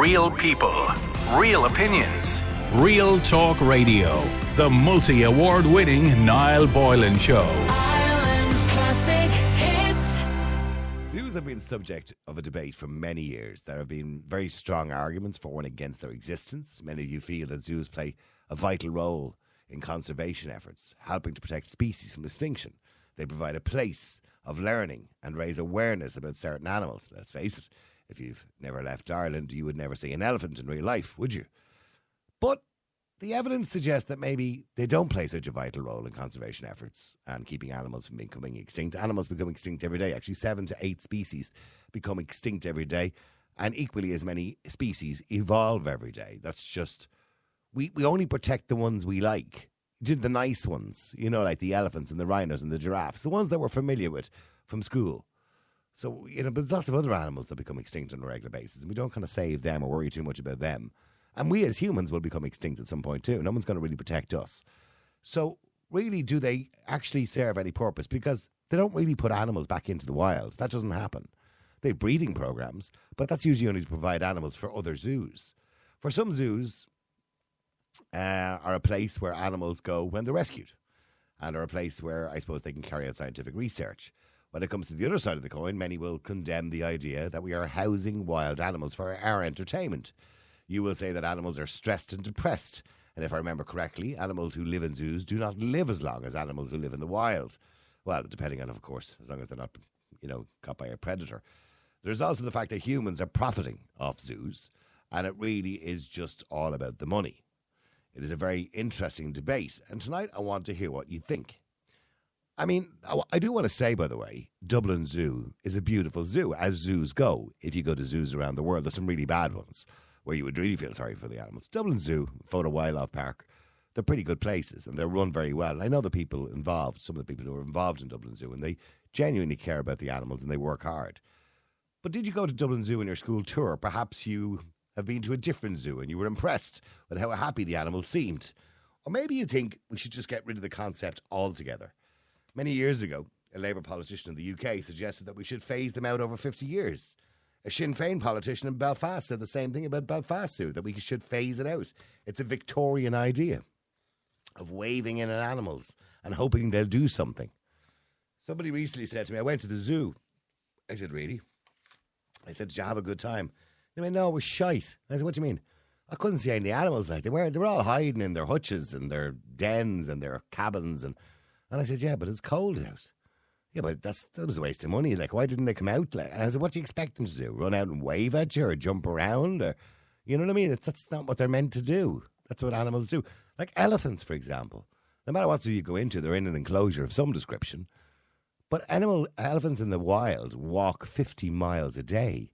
Real people, real opinions. Real Talk Radio. The multi award winning Niall Boylan Show. Ireland's classic hits. Zoos have been subject of a debate for many years. There have been very strong arguments for and against their existence. Many of you feel that zoos play a vital role in conservation efforts, helping to protect species from extinction. They provide a place of learning and raise awareness about certain animals. Let's face it, if you've never left Ireland, you would never see an elephant in real life, would you? But the evidence suggests that maybe they don't play such a vital role in conservation efforts and keeping animals from becoming extinct. Animals become extinct every day. Actually, seven to eight species become extinct every day, and equally as many species evolve every day. That's just we, we only protect the ones we like. The nice ones, you know, like the elephants and the rhinos and the giraffes, the ones that we're familiar with from school. So, you know, but there's lots of other animals that become extinct on a regular basis, and we don't kind of save them or worry too much about them. And we as humans will become extinct at some point too. No one's going to really protect us. So, really, do they actually serve any purpose? Because they don't really put animals back into the wild. That doesn't happen. They have breeding programs, but that's usually only to provide animals for other zoos. For some zoos, uh, are a place where animals go when they're rescued, and are a place where I suppose they can carry out scientific research. When it comes to the other side of the coin, many will condemn the idea that we are housing wild animals for our entertainment. You will say that animals are stressed and depressed. And if I remember correctly, animals who live in zoos do not live as long as animals who live in the wild. Well, depending on, of course, as long as they're not, you know, caught by a predator. There's also the fact that humans are profiting off zoos, and it really is just all about the money. It is a very interesting debate, and tonight I want to hear what you think. I mean, I- do want to say, by the way, Dublin Zoo is a beautiful zoo, as zoos go. If you go to zoos around the world, there's some really bad ones where you would really feel sorry for the animals. Dublin Zoo, Fota Wildlife Park, they're pretty good places and they're run very well. I know the people involved, some of the people who are involved in Dublin Zoo, and they genuinely care about the animals and they work hard. But did you go to Dublin Zoo in your school tour? Perhaps you have been to a different zoo and you were impressed with how happy the animals seemed. Or maybe you think we should just get rid of the concept altogether. Many years ago, a Labour politician in the UK suggested that we should phase them out over 50 years. A Sinn Féin politician in Belfast said the same thing about Belfast Zoo, that we should phase it out. It's a Victorian idea of waving in at animals and hoping they'll do something. Somebody recently said to me, I went to the zoo. I said, Really? I said, Did you have a good time? They went, No, it was shite. I said, What do you mean? I couldn't see any animals like they were. They were all hiding in their hutches and their dens and their cabins and and I said, Yeah, but it's cold out. Yeah, but that's that was a waste of money. Like, why didn't they come out? Like, and I said, What do you expect them to do? Run out and wave at you or jump around or you know what I mean? It's that's not what they're meant to do. That's what animals do. Like elephants, for example. No matter what zoo you go into, they're in an enclosure of some description. But animal elephants in the wild walk fifty miles a day.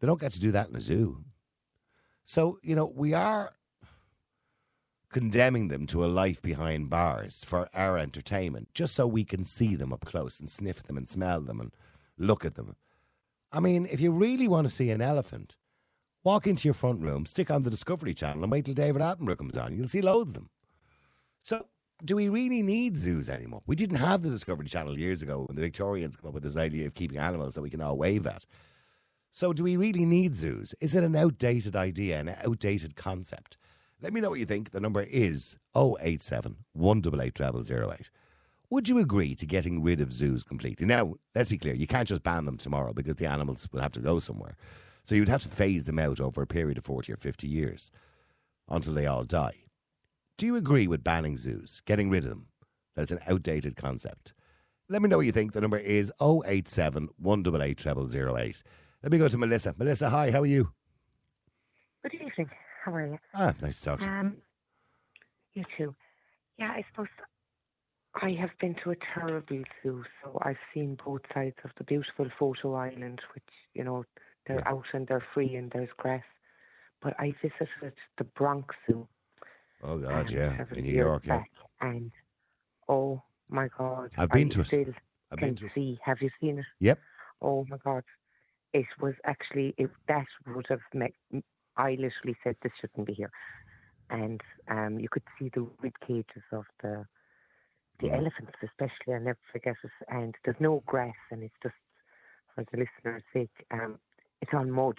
They don't get to do that in a zoo. So, you know, we are condemning them to a life behind bars for our entertainment, just so we can see them up close and sniff them and smell them and look at them. I mean, if you really want to see an elephant, walk into your front room, stick on the Discovery Channel, and wait till David Attenborough comes on. You'll see loads of them. So, do we really need zoos anymore? We didn't have the Discovery Channel years ago when the Victorians came up with this idea of keeping animals that we can all wave at. So, do we really need zoos? Is it an outdated idea, an outdated concept? Let me know what you think. The number is 087 188 0008. Would you agree to getting rid of zoos completely? Now, let's be clear, you can't just ban them tomorrow because the animals will have to go somewhere. So you'd have to phase them out over a period of 40 or 50 years until they all die. Do you agree with banning zoos, getting rid of them? That's an outdated concept. Let me know what you think. The number is 087 188 0008. Let me go to Melissa. Melissa, hi, how are you? How are you? Ah, nice to talk to you. Um, you too. Yeah, I suppose I have been to a terrible zoo, so I've seen both sides of the beautiful Fota Island, which you know they're out and they're free and there's grass. But I visited the Bronx Zoo. Oh, God, um, yeah. In New York, yeah. and oh my God, I've been I to it. I've been to it. see. Have you seen it? Yep. Oh my God, it was actually it, that would have met. I literally said this shouldn't be here, and um, you could see the rib cages of the the Yeah. elephants, especially. I never forget it. And there's no grass, and it's just for the listener's sake, um, it's on mud,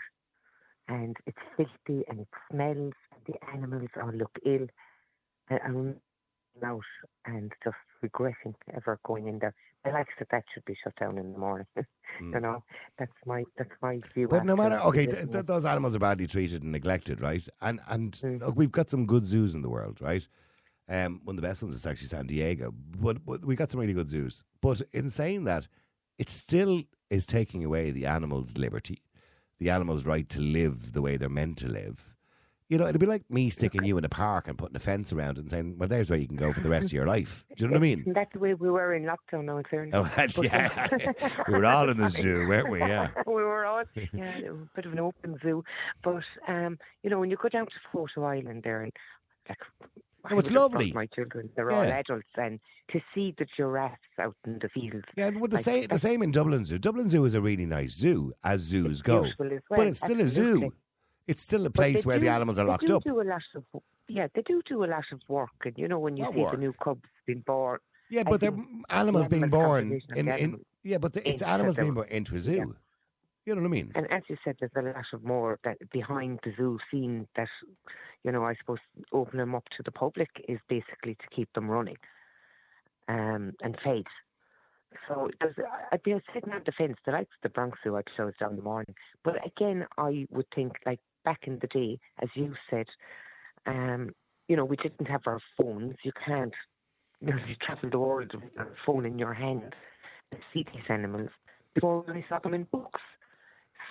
and it's filthy and it smells. And the animals all look ill. And I'm out and just regretting ever going in there. I like that that should be shut down in the morning. you know, that's my that's my view. Mm. But no matter, okay, th- th- those animals are badly treated and neglected, right? And and Mhm. look, we've got some good zoos in the world, right? Um, one of the best ones is actually San Diego, but, but we got some really good zoos. But in saying that, it still is taking away the animals' liberty, the animals' right to live the way they're meant to live. You know, it'd be like me sticking you in a park and putting a fence around it and saying, "Well, there's where you can go for the rest of your life." Do you know what I mean? Isn't the way we were in lockdown now in fairness? Oh, that's, But, yeah. we were all in the zoo, weren't we? Yeah. we were all yeah, a bit of an open zoo. But um, you know, when you go down to Fota Island there and like Oh, it's would have brought lovely. My children, they're all adults, and to see the giraffes out in the fields. Yeah, well, the like, same the same in Dublin Zoo. Dublin Zoo is a really nice zoo, as zoos go, as well, but it's still a zoo. It's still a place where the animals are locked do up. Do of, yeah, they do do a lot of work, and you know when you What see work? the new cubs being born, Yeah, but they're animals the being born in, in yeah, but the, it's animals being born into a zoo. yeah. You know what I mean? And as you said, there's a lot of more that behind the zoo scene that, you know, I suppose opening them up to the public is basically to keep them running um, and fed. So there's, I'd be sitting on the fence. The likes of the Bronx Zoo I'd close down in the morning. But again, I would think like back in the day, as you said, um, you know, we didn't have our phones. You can't, you know, you travel the world with a phone in your hand and see these animals before we only saw them in books.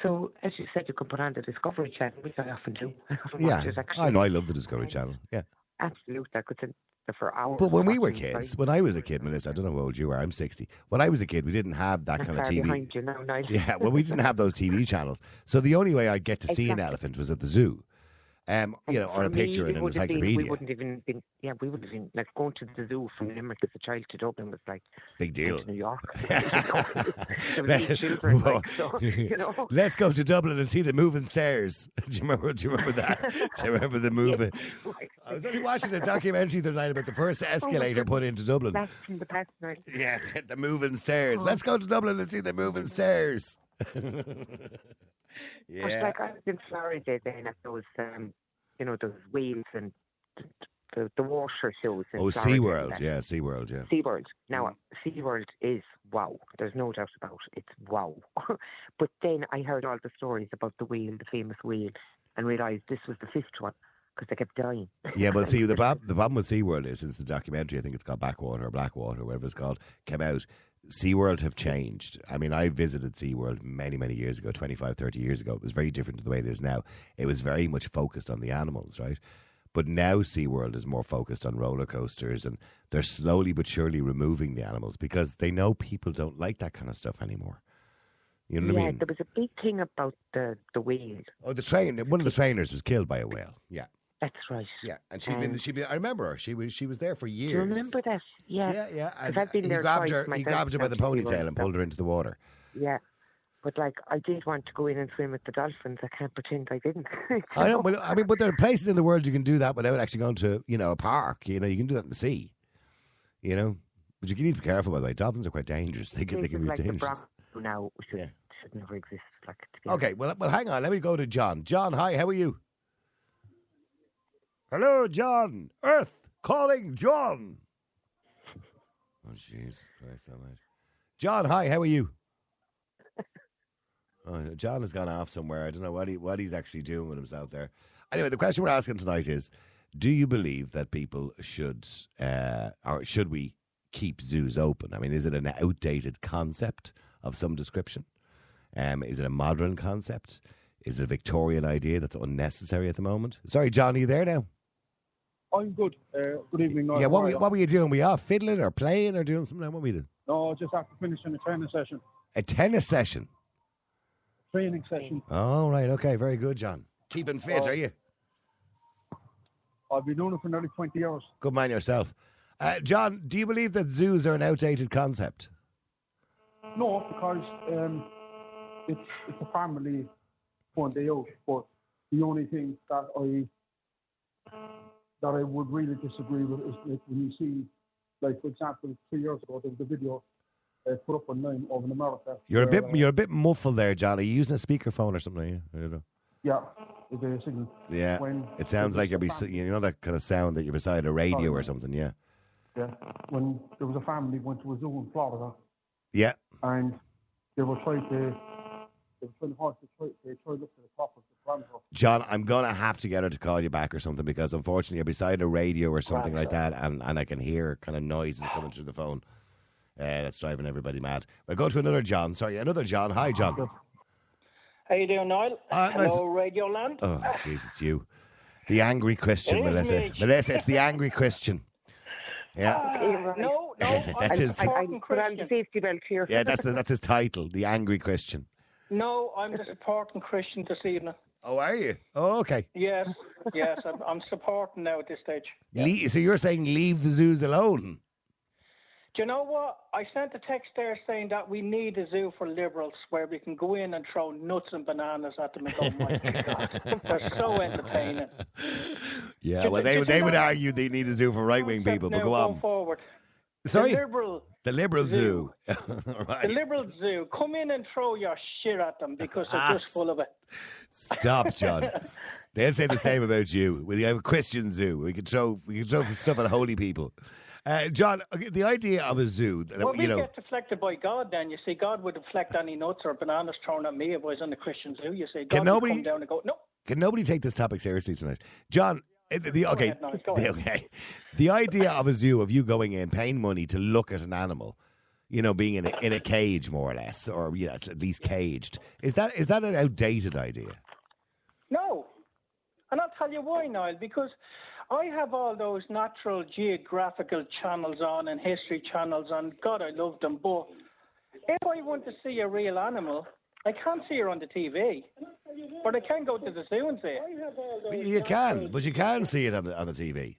So, as you said, you could put on the Discovery Channel, which I often do. I often Yeah, watch it actually. I know. I love the Discovery Channel. Yeah, Absolutely, I could for hours. but when we were kids, when I was a kid, Melissa, I don't know how old you are. I'm sixty. When I was a kid, we didn't have that I'm kind of TV. now. Yeah, well, we didn't have those TV channels, so the only way I'd get to see an elephant was at the zoo, um, you know, or a picture it in an have been- we wouldn't even been, yeah, we would have been like going to the zoo from Limerick as a child to Dublin was like Big deal. New York. there was eight children, like, so, you know. Let's go to Dublin and see the moving stairs. Do you remember? Do you remember that? Do you remember the moving? I was only watching a documentary the other night about the first escalator put into Dublin. Back from the past night. Yeah, the, moving stairs. Oh. Let's go to Dublin and see the moving stairs. Yeah. yeah. Like I was in Florida then at those, um, you know, those whales and the, the, water shows. In Oh, SeaWorld. Yeah, SeaWorld. Yeah. SeaWorld. Now, mm. SeaWorld is wow. There's no doubt about it. It's wow. but then I heard all the stories about the whale, the famous whale, and realised this was the fifth one because they kept dying. Yeah, but see, the, prob- the problem with SeaWorld is since the documentary, I think it's called Backwater or Blackwater, whatever it's called, came out, SeaWorld have changed. I mean, I visited SeaWorld many, many years ago, 25, 30 years ago. It was very different to the way it is now. It was very much focused on the animals, right? But now SeaWorld is more focused on roller coasters and they're slowly but surely removing the animals because they know people don't like that kind of stuff anymore. You know what yeah, I mean? there was a big thing about the the whale. Oh, the train. One of the trainers was killed by a whale. Yeah, That's right. yeah, and she'd been. Um, She'd been. I remember her. She was. She was there for years. Do you remember that? Yeah. Yeah, yeah. And I've been he there grabbed twice her. He grabbed her by the ponytail and pulled her into the water. Yeah. But like, I did want to go in and swim with the dolphins. I can't pretend I didn't. I know. But, I mean, but there are places in the world you can do that without actually going to, you know, a park. You know, you can do that in the sea. You know, but you need to be careful. By the way, dolphins are quite dangerous. They can. They can be like dangerous. Now should, Yeah. should never exist. Like. Okay. Well, well, hang on. Let me go to John. John, hi. How are you? Hello, John. Earth calling John. Oh, Jesus Christ Almighty. John, hi. How are you? Oh, John has gone off somewhere. I don't know what he what he's actually doing with himself there. Anyway, the question we're asking tonight is: Do you believe that people should, uh, or should we keep zoos open? I mean, is it an outdated concept of some description? Um, is it a modern concept? Is it a Victorian idea that's unnecessary at the moment? Sorry, John, are you there now? I'm good. Uh, good evening. Yeah. What were, what were you doing? Were you off fiddling or playing or doing something? What were you doing? No, just after finishing a training session. A tennis session. Training session. Oh, right. Okay. Very good, John. Keeping fit, Oh. are you? I've been doing it for nearly 20 years. Good man yourself. Uh, John, do you believe that zoos are an outdated concept? No, because um, it's it's a family fun day out. But the only thing that I that I would really disagree with is like when you see, like for example, three years ago there was a video uh, put up online of in America. You're a bit uh, you're a bit muffled there, John. Are you using a speakerphone or something? I don't know. Yeah, basically. Yeah. When It sounds like you're beside, you know that kind of sound that you're beside a radio or something. Yeah. Yeah, when there was a family went to a zoo in Florida, Yeah. and they were trying to, they were trying hard to try, they tried up to the top of the parameter. John, I'm gonna have to get her to call you back or something because unfortunately you're beside a radio or something like that, and, and I can hear kind of noises coming through the phone. Uh, that's driving everybody mad. We'll go to another John. Sorry, another John. Hi, John. How you doing, Niall? Ah, nice. Radio Land. Oh, jeez, it's you, the angry Christian, It is Melissa. me. Melissa, it's the angry Christian. Yeah, Okay, right. No, no, That's I'm his- the I, I supporting put on the safety belt here. yeah, that's the, that's his title, the angry Christian. No, I'm the supporting Christian this evening. Oh, are you? Oh, okay. Yes, yes, I'm, I'm supporting now at this stage. Le- so you're saying leave the zoos alone? Do you know what? I sent a text there saying that we need a zoo for liberals where we can go in and throw nuts and bananas at them and go, my God, they're so entertaining. Yeah, Did well, they- they they they would argue they need a zoo for right wing people, but go going on. forward. Sorry, The liberal, the Liberal Zoo. Zoo. right. the liberal zoo, come in and throw your shit at them because they're Ah, just full of it. Stop, John. They'll say the same about you. We have a Christian zoo. We can throw we can throw stuff at holy people. Uh, John, the idea of a zoo, Well, we you know, get deflected by God then. You see, God would deflect any nuts or bananas thrown at me if I was in a Christian zoo. You see, God Can would nobody- come down and go, no. can nobody take this topic seriously tonight? John, Uh, the, the- okay, ahead, Niall, go the, okay, the idea of a zoo of you going in, paying money to look at an animal, you know, being in a, in a cage more or less, or you know, at least caged, is that is that an outdated idea? No. And I'll tell you why, Niall, because I have all those natural geographical channels on and history channels on. God, I love them. But if I want to see a real animal, I can't see her on the TV. But I can go to the zoo and see it. You can, but you can see it on the on the TV.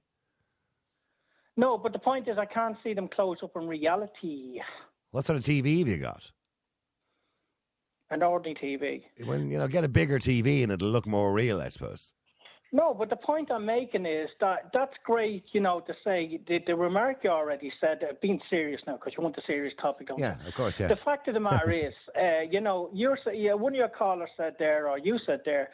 No, but the point is, I can't see them close up in reality. What sort of TV have you got? An ordinary TV. When you know, get a bigger TV and it'll look more real, I suppose. No, but the point I'm making is that that's great, you know, to say the, the remark you already said, uh, being serious now, because you want the serious topic on Yeah, of course, yeah. The fact of the matter is, uh, you know, you're, yeah, one of your callers said there, or you said there,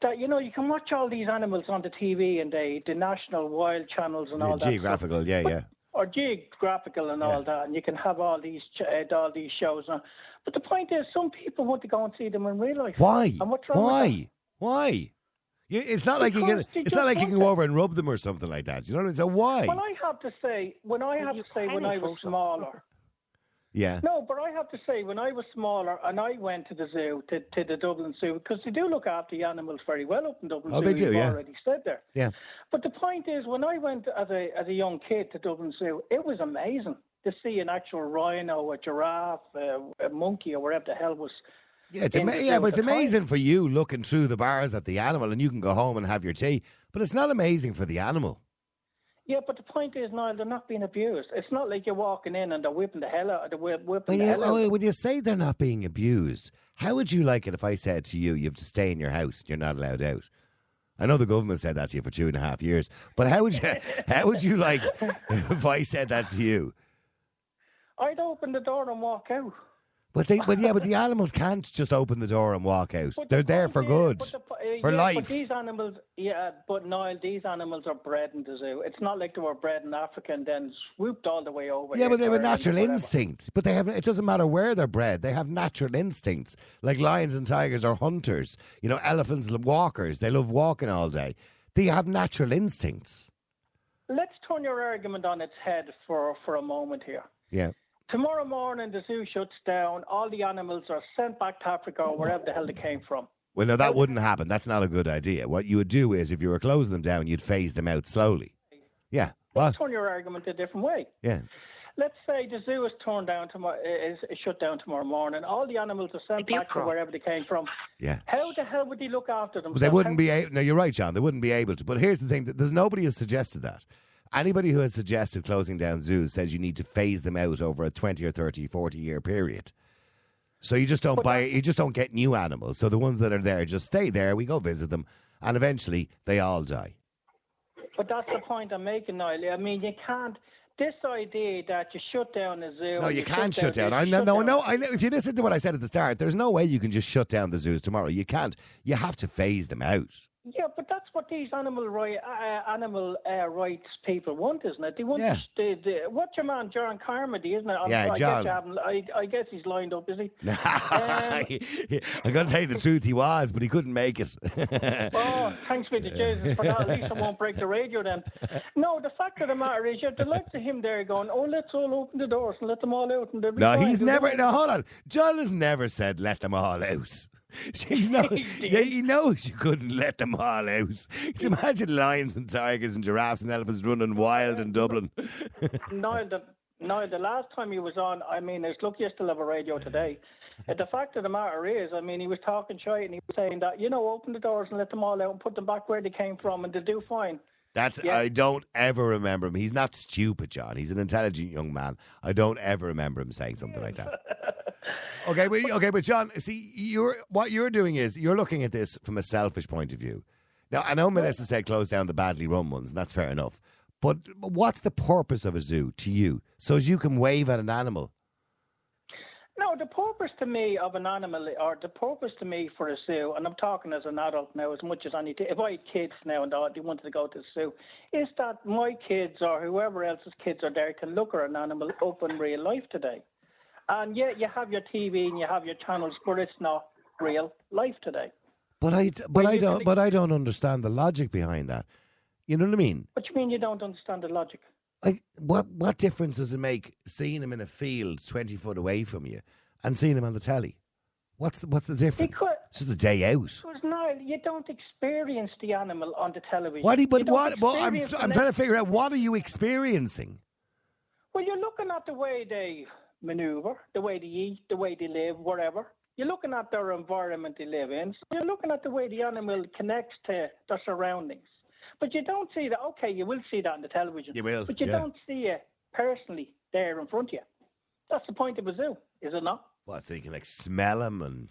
that, you know, you can watch all these animals on the TV and the, the national wild channels and all that. stuff. Geographical, yeah, yeah. Or geographical and all that, and you can have all these ch- uh, all these shows. On. But the point is, some people want to go and see them in real life. Why? And what's wrong with that? Why? Why? You, it's not like you can. It's not like you can go over and rub them or something like that. You know what I mean? So why? Well, I have to say, when I have you to say, when I was smaller, yeah. no, but I have to say, when I was smaller and I went to the zoo, to, to the Dublin Zoo, because they do look after the animals very well up in Dublin Oh, Zoo. they do, you've yeah. already said there. Yeah. But the point is, when I went as a as a young kid to Dublin Zoo, it was amazing to see an actual rhino, a giraffe, a, a monkey, or whatever the hell was. Yeah, it's ama- yeah, but it's amazing for you looking through the bars at the animal and you can go home and have your tea. But it's not amazing for the animal. Yeah, but the point is, Niall, they're not being abused. It's not like you're walking in and they're whipping the hell out. They're whip- whipping When the you, hell out. oh, when you say they're not being abused, how would you like it if I said to you, you have to stay in your house, you're not allowed out? I know the government said that to you for two and a half years, but how would you, how would you like if I said that to you? I'd open the door and walk out. But they, but yeah, but the animals can't just open the door and walk out. But They're the there for good, but the uh, for yeah, life. But these animals, yeah, but Niall, these animals are bred in the zoo. It's not like they were bred in Africa and then swooped all the way over. Yeah, but they have a natural instinct. But they have. It doesn't matter where they're bred. They have natural instincts. Like lions and tigers are hunters. You know, elephants are walkers. They love walking all day. They have natural instincts. Let's turn your argument on its head for for a moment here. Yeah. Tomorrow morning, the zoo shuts down. All the animals are sent back to Africa or wherever the hell they came from. Well, no, that wouldn't happen. That's not a good idea. What you would do is, if you were closing them down, you'd phase them out slowly. Yeah. Well, Let's turn your argument a different way. yeah. Let's say the zoo is torn down tomorrow, is, is shut down tomorrow morning. All the animals are sent back to wherever they came from. Yeah. How the hell would they look after them? But they wouldn't be able. No, you're right, John. They wouldn't be able to. But here's the thing: that there's nobody has suggested that. Anybody who has suggested closing down zoos says you need to phase them out over a 20 or 30, 40 year period. So you just don't But buy, you just don't get new animals. So the ones that are there just stay there. We go visit them, and eventually they all die. But that's the point I'm making, Niall. I mean, you can't. this idea that you shut down a zoo. No, and you can't shut down. this, I you no, shut no, down- no. I know. If you listen to what I said at the start, there's no way you can just shut down the zoos tomorrow. You can't. You have to phase them out. Yeah, but that's what these animal right, uh, animal uh, rights people want, isn't it? They want Yeah. the, the, what's your man, John Carmody, isn't it? I'm- Yeah, I John. Guess I, I guess he's lined up, is he? I'm going to tell you the truth. He was, but he couldn't make it. Oh, thanks be to Jesus for that. At least I won't break the radio then. No, the fact of the matter is, you're the likes of him there going, oh, let's all open the doors and let them all out. And no, he's never. be No, fine." hold on. John has never said let them all out. He's no, He yeah, he knows you couldn't let them all out. Just imagine lions and tigers and giraffes and elephants running wild in Dublin. No, the, no, the last time he was on, I mean, it's lucky I still have a radio today. The fact of the matter is, I mean, he was talking shit and he was saying that, you know, open the doors and let them all out and put them back where they came from and they'll do fine. That's Yeah. I don't ever remember him. He's not stupid, John. He's an intelligent young man. I don't ever remember him saying something like that. Okay, but okay, but John, see, you're what you're doing is you're looking at this from a selfish point of view. Now, I know Melissa said close down the badly run ones, and that's fair enough. But what's the purpose of a zoo to you? So as you can wave at an animal. No, the purpose to me of an animal, or the purpose to me for a zoo, and I'm talking as an adult now as much as I need to, if I had kids now and they wanted to go to the zoo, is that my kids or whoever else's kids are there can look at an animal up in real life today. And yet you have your TV and you have your channels, but it's not real life today. But I, but I don't, but I don't understand the logic behind that. You know what I mean? What do you mean you don't understand the logic? Like, what what difference does it make seeing him in a field twenty foot away from you and seeing him on the telly? What's the, what's the difference? Because- it's just a day out. Because now you don't experience the animal on the television. What? do you- You But don't what? Well, I'm I'm trying to figure out what are you experiencing? Well, you're looking at the way they maneuver, the way they eat, the way they live, whatever. You're looking at their environment they live in. So you're looking at the way the animal connects to their surroundings. But you don't see that. Okay, you will see that on the television. You will, But you yeah. don't see it personally there in front of you. That's the point of a zoo, is it not? Well, So you can like smell them and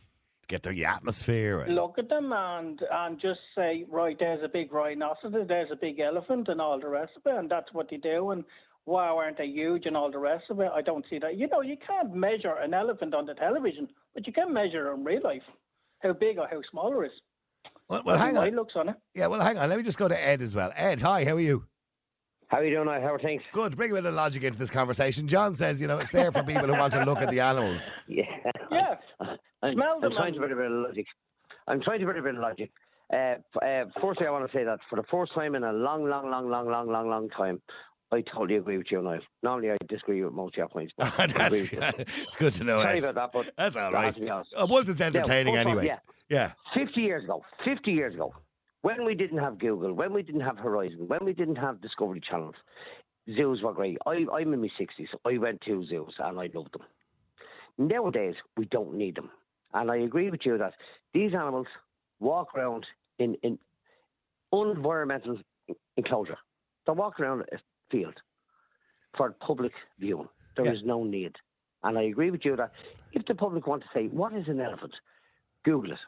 get the atmosphere. And, Look at them and and just say, right, there's a big rhinoceros, there's a big elephant, and all the rest of it, and that's what they do. And wow, aren't they huge and all the rest of it? I don't see that. You know, you can't measure an elephant on the television, but you can measure in real life how big or how small it is. well, well, hang on. looks on it. Yeah, well, hang on. Let me just go to Ed as well. Ed, hi. How are you? How are you doing? How are things? Good. Bring a bit of logic into this conversation. John says, you know, it's there for people who want to look at the animals. Yeah. Yeah. I'm, Smell I'm trying to and- put a bit of logic. I'm trying to put a bit of logic. Uh, uh, firstly, I want to say that for the first time in a long, long, long, long, long, long, long time, I totally agree with you, Niall. Normally, I disagree with most of your points. But That's, it's good to know. Sorry about that, but That's all right. has to be honest. Uh, once it's entertaining off, anyway. yeah. yeah. 50 years ago, 50 years ago, when we didn't have Google, when we didn't have Horizon, when we didn't have Discovery channels, zoos were great. I, I'm in my 60s. I went to zoos and I loved them. Nowadays, we don't need them. And I agree with you that these animals walk around in, in environmental enclosure. They're walking around field for public viewing. There is Yeah. no need. And I agree with you that if the public want to say, what is an elephant? Google it.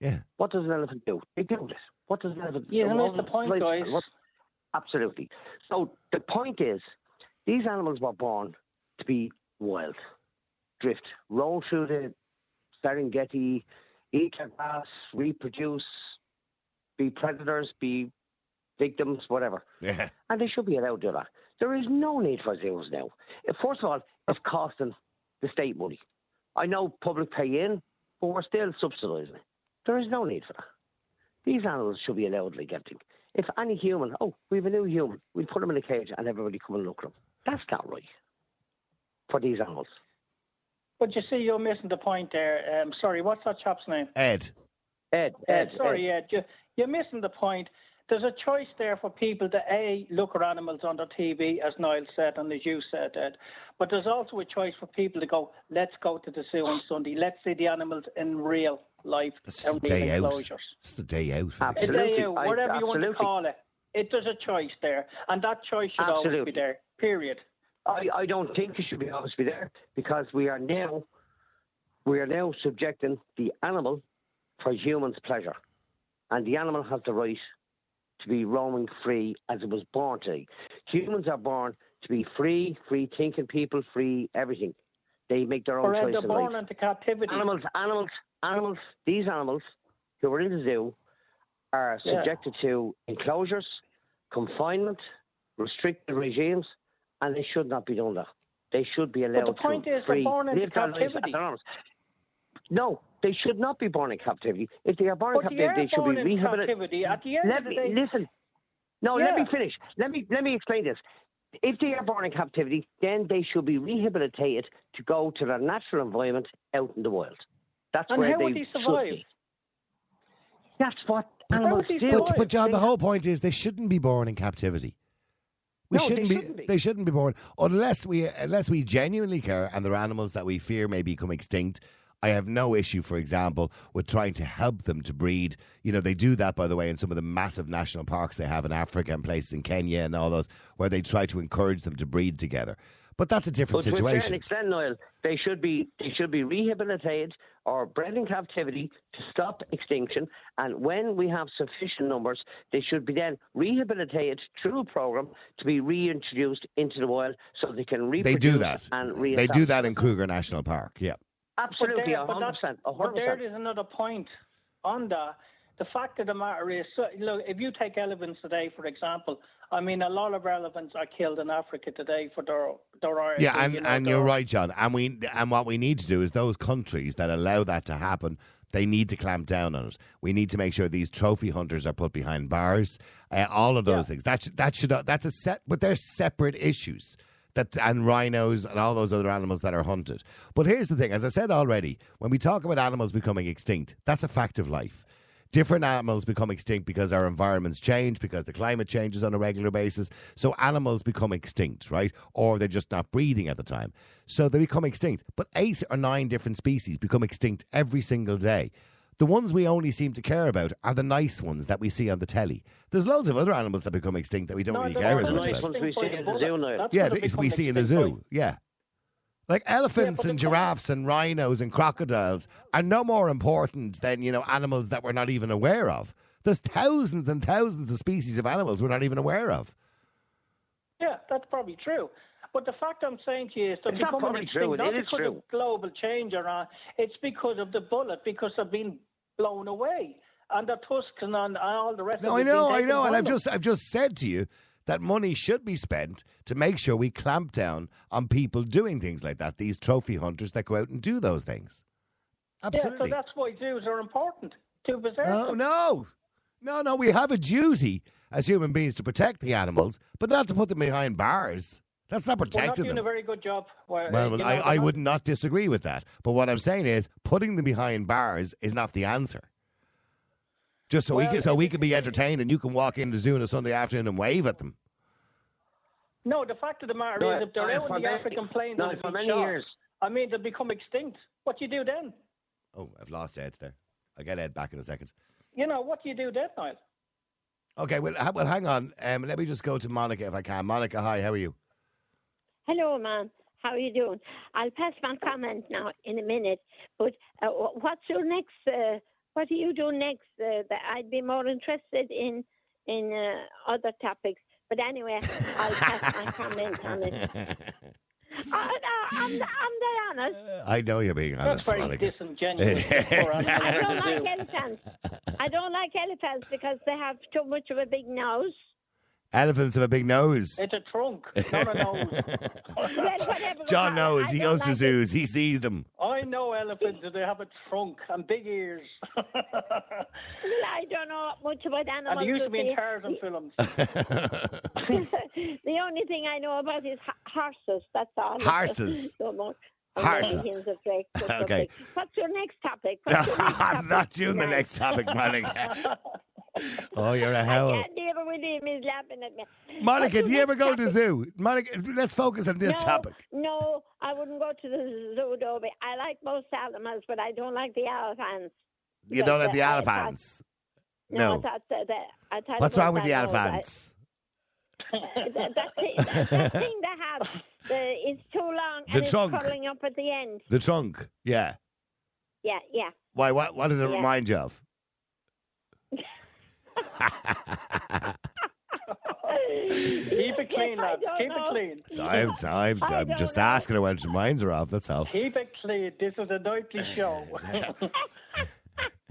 Yeah. What does an elephant do? They Google it. What does an elephant do? Yeah, and that's the point, life- guys. what- Absolutely. So the point is, these animals were born to be wild, drift, roll through the Serengeti, eat their grass, reproduce, be predators, be victims, whatever. Yeah. And they should be allowed to do that. There is no need for zoos now. First of all, it's costing the state money. I know public pay in, but we're still subsidising it. There is no need for that. These animals should be allowed like everything. If any human, oh, we have a new human, we put them in a cage and everybody come and look at them. That's not right for these animals. But you see, you're missing the point there. Um, sorry, what's that chap's name? Ed. Ed, Uh, Ed, sorry, Ed. Ed. You, you're missing the point. There's a choice there for people to A, look at animals on their TV, as Niall said, and as you said, Ed. But there's also a choice for people to go, let's go to the zoo on Sunday. Let's see the animals in real life It's just a and day out. enclosures. It's just a day out. A Absolutely. day out, I- whatever you want to call it. It there's a choice there, and that choice should always be there. Period. I, I don't think it should be always be there because we are now we are now subjecting the animal for humans' pleasure, and the animal has the right to be roaming free as it was born to. Humans are born to be free, free thinking people, free everything. They make their own Or choice they're born life. into captivity. Animals, animals, animals. These animals who are in the zoo are Yeah. subjected to enclosures, confinement, restricted regimes, and they should not be done that. They should be allowed the point to is they're free, born into live their lives as captivity. No, they should not be born in captivity. If they are born in But they are captivity, they should be rehabilitated. At the end Let of the me day, listen. No, let me finish. Let me let me explain this. If they are born in captivity, then they should be rehabilitated to go to their natural environment out in the wild. That's And where how they would they survive? That's what How animals would do. But, but John, the whole point is they shouldn't be born in captivity. We No, they shouldn't, be, shouldn't be. They shouldn't be born unless we unless we genuinely care, and there are animals that we fear may become extinct. I have no issue, for example, with trying to help them to breed. You know, they do that, by the way, in some of the massive national parks they have in Africa and places in Kenya and all those, where they try to encourage them to breed together. But that's a different But to a certain situation. extent, Niall, they should be they should be rehabilitated or bred in captivity to stop extinction. And when we have sufficient numbers, they should be then rehabilitated through a program to be reintroduced into the wild so they can reproduce. They do that. and They do that in Kruger National Park. Yeah. Absolutely, but there, a but hundred that's- percent, a But hundred there percent. is another point on that. The fact of the matter is, so, look, if you take elephants today, for example, I mean, a lot of elephants are killed in Africa today for their their Yeah, and, you know, and their- you're right, John. And we and what we need to do is those countries that allow that to happen, they need to clamp down on it. We need to make sure these trophy hunters are put behind bars. Uh, all of those things. That should, that should that's a set, but they're separate issues. That and rhinos and all those other animals that are hunted. But here's the thing: as I said already, when we talk about animals becoming extinct, that's a fact of life. Different animals become extinct because our environments change, because the climate changes on a regular basis. So animals become extinct, right? Or they're just not breathing at the time. So they become extinct. But eight or nine different species become extinct every single day. The ones we only seem to care about are the nice ones that we see on the telly. There's loads of other animals that become extinct that we don't No, really care as much nice about. we see in the zoo now. That's Yeah, what we see in the extinct zoo. Yeah. Like elephants but and the point- giraffes and rhinos and crocodiles are no more important than, you know, animals that we're not even aware of. There's thousands and thousands of species of animals we're not even aware of. Yeah, that's probably true. But the fact I'm saying to you is they're It's not probably true, it not is because true. of global change or uh, it's because of the bullet, because they've been blown away. And their tusks and, and all the rest No, of I know, I know, and I've them. just I've just said to you that money should be spent to make sure we clamp down on people doing things like that. These trophy hunters that go out and do those things. Yeah, so that's why zoos are important to preserve No, them. no, no, no. We have a duty as human beings to protect the animals, but not to put them behind bars. That's not We're not doing them. a very good job. Where, Well, uh, I, I would not disagree with that. But what I'm saying is, putting them behind bars is not the answer. Just so we can, so we can be entertained, and you can walk into the zoo on a Sunday afternoon and wave at them. No, the fact of the matter No, is, if they're out in the African plains no, for many shot, years. I mean, they'll become extinct. What do you do then? Oh, I've lost Ed there. I'll get Ed back in a second. You know, what do you do then, Niall? Okay, well, well, hang on. Um, let me just go to Monica if I can. Monica, hi. How are you? Hello, ma'am. How are you doing? I'll pass my comment now in a minute. But uh, what's your next? Uh, what do you do next? Uh, that I'd be more interested in in uh, other topics. But anyway, I'll pass my comment on it. I, I, I'm, I'm the honest. I know you're being That's honest, very Monica. disingenuous. Poor I don't like elephants. I don't like elephants because they have too much of a big nose. Elephants have a big nose. It's a trunk, not a nose. Well, whatever the John knows. He don't goes to like it. zoos. He sees them. I know elephants, they have a trunk and big ears. I don't know much about animals. and they used to be in see. Tarzan films. the only thing I know about is ho- horses. That's all. Horses. so much. Horses. Okay. What's your next topic? Your next I'm not doing the next topic, Monica. Oh, you're a hell. can't deal with him. He's laughing at me. Monica, do you ever next go to topic? zoo? Monica, let's focus on this no, topic. No, I wouldn't go to the zoo, though. but I like most animals, but I don't like the elephants. You don't have the I thought- elephants. No, No. I thought that, that, I thought What's wrong with the that nose. Elephants? that, that, thing, that, that thing they have, the, it's too long The and trunk. it's curling up at the end. The trunk. Yeah. Yeah, yeah. Why? What? What does it Yeah. remind you of? Keep it clean, I lad. Keep know. it clean. So I'm, so I'm, I I'm don't just know. asking her whether her minds are off. That's all. Keep it clean. This is a nightly show.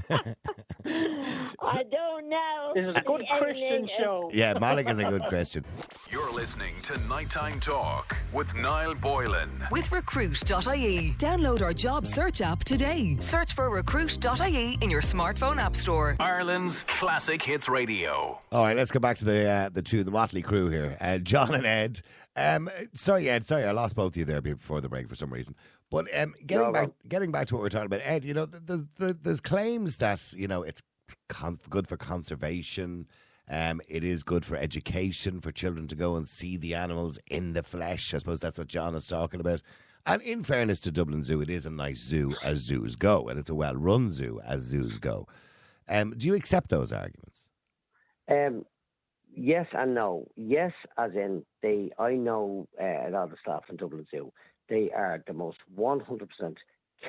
I don't know. this is a good And Christian show. Yeah, Monica's a good Christian. You're listening to Nighttime Talk with Niall Boylan. With Recruit.ie. Download our job search app today. Search for Recruit.ie in your smartphone app store. Ireland's classic hits radio. All right, let's go back to the uh, the two, the Motley crew here. Uh, John and Ed. Um, sorry, Ed. Sorry, I lost both of you there before the break for some reason. But um, getting No, back, no. getting back to what we we're talking about, Ed. You know, th- th- th- there's claims that you know it's con- good for conservation. Um, it is good for education for children to go and see the animals in the flesh. I suppose that's what John is talking about. And in fairness to Dublin Zoo, it is a nice zoo as zoos go, and it's a well-run zoo as zoos go. Um, do you accept those arguments? Um, yes and no. Yes, as in they. I know uh, a lot of staff in Dublin Zoo. They are the most one hundred percent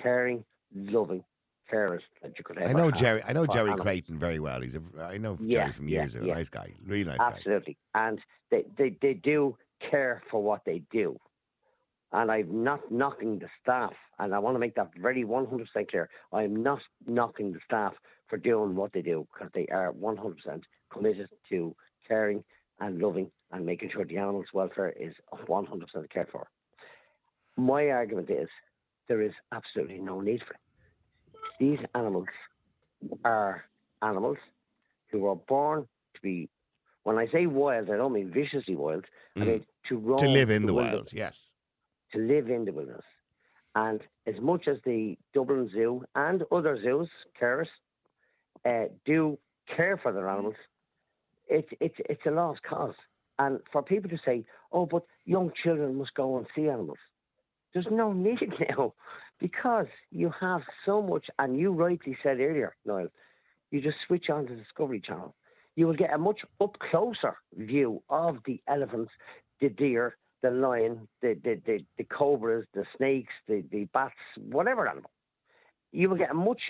caring, loving carers that you could ever I know have Gerry. I know Gerry animals. Creighton very well. He's a. I know Yeah, Gerry from yeah, years ago. yeah. Nice guy, really nice guy. Absolutely, and they, they they do care for what they do. And I'm not knocking the staff, and I want to make that very 100% clear. I'm not knocking the staff for doing what they do because they are 100% committed to caring and loving and making sure the animals' welfare is 100% cared for. My argument is there is absolutely no need for it. These animals are animals who are born to be, when I say wild, I don't mean viciously wild, I Mm. mean to roam to live in the wilderness wild, yes. to live in the wilderness. And as much as the Dublin Zoo and other zoos, carers, uh, do care for their animals, it's it's it's a lost cause. And for people to say, "Oh, but young children must go and see animals," there's no need now, because you have so much. And you rightly said earlier, Niall, you just switch on the Discovery Channel, you will get a much up closer view of the elephants, the deer, the lion, the, the, the, the cobras, the snakes, the, the bats, whatever animal. You will get a much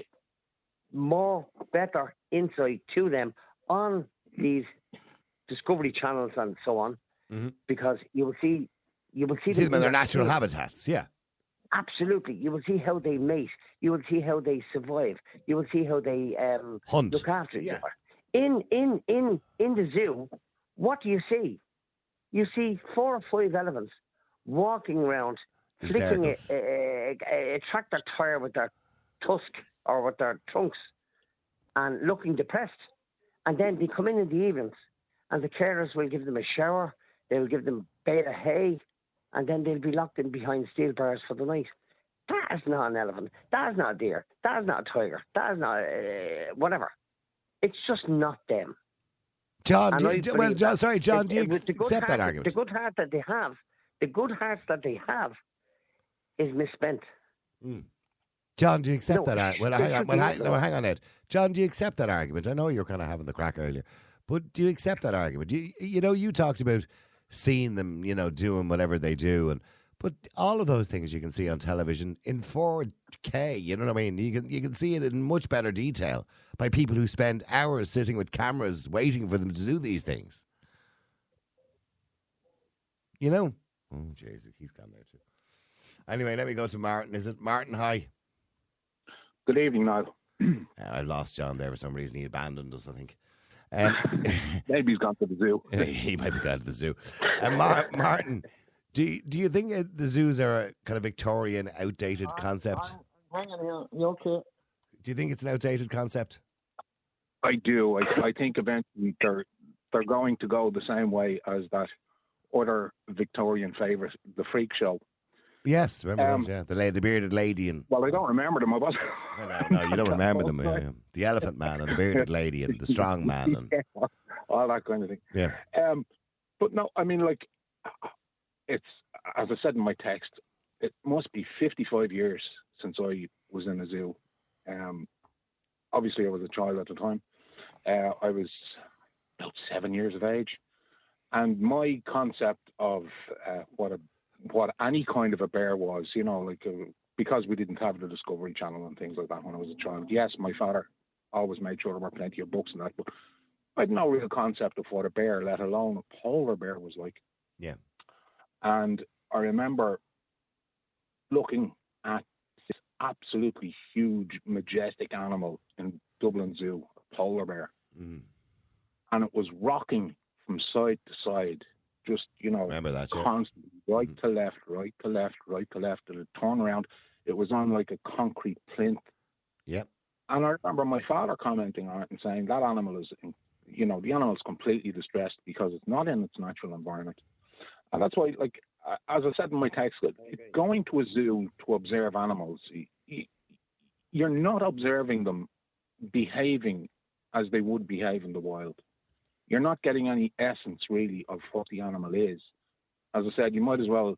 more better insight to them on these discovery channels and so on, Mhm. because you will see you will see, See them in their natural habitats. Yeah. Absolutely, you will see how they mate. You will see how they survive. You will see how they um, Hunt. look after each Yeah. other. In in in in the zoo, what do you see? You see four or five elephants walking around, In flicking a, a, a, a tractor tire with their tusk or with their trunks, and looking depressed. And then they come in in the evenings, and the carers will give them a shower. They'll give them a bed of hay, and then they'll be locked in behind steel bars for the night. That is not an elephant. That is not a deer. That is not a tiger. That is not uh, whatever. It's just not them. John, do you, well, John, sorry, John, it- do you it was ex- the accept that argument? The good heart that they have, the good heart that they have, is misspent. John, do you accept No, that argument? Well, hang on, well, hang, no- hang on, Ed. John, do you accept that argument? I know you're kind of having the crack earlier, but do you accept that argument? You, you know, you talked about seeing them, you know, doing whatever they do, and but all of those things you can see on television in 4K. You know what I mean? You can you can see it in much better detail by people who spend hours sitting with cameras waiting for them to do these things. You know? Oh, Jesus, he's gone there too. Anyway, let me go to Martin. Is it Martin? Hi. Good evening, Niall. Uh, I lost John there for some reason. He abandoned us, I think. Um, Maybe he's gone to the zoo. he might be gone to the zoo. Uh, Mar- Martin, do you, do you think uh, the zoos are a kind of Victorian, outdated concept? Hang on here. You okay? Do you think it's an outdated concept? I do. I, I think eventually they're they're going to go the same way as that other Victorian favourite, the Freak Show. Yes, remember Um, those, yeah. The, la- the bearded lady and Well, I don't remember them. I was. no, no, you don't remember them. Yeah, yeah. The elephant man and the bearded lady and the strong man and Yeah, all that kind of thing. yeah. Um, but no, I mean, like, it's as I said in my text, it must be 55 years since I was in a zoo. Um, obviously, I was a child at the time. Uh, I was about seven years of age, and my concept of uh, what a what any kind of a bear was, you know, like uh, because we didn't have the Discovery Channel and things like that when I was a child. Yes, my father always made sure there were plenty of books and that, but I had no real concept of what a bear, let alone a polar bear, was like. Yeah. And I remember looking at this absolutely huge, majestic animal in Dublin Zoo, a polar bear, Mm. and it was rocking from side to side, just you know, Remember that, yeah. constantly, right mm-hmm. to left, right to left, right to left, and it turn around. It was on like a concrete plinth. Yep. And I remember my father commenting on it and saying that animal is, in- you know, the animal is completely distressed because it's not in its natural environment. And that's why, like, as I said in my text, going to a zoo to observe animals, y- y- you're not observing them behaving as they would behave in the wild. You're not getting any essence really of what the animal is. As I said, you might as well,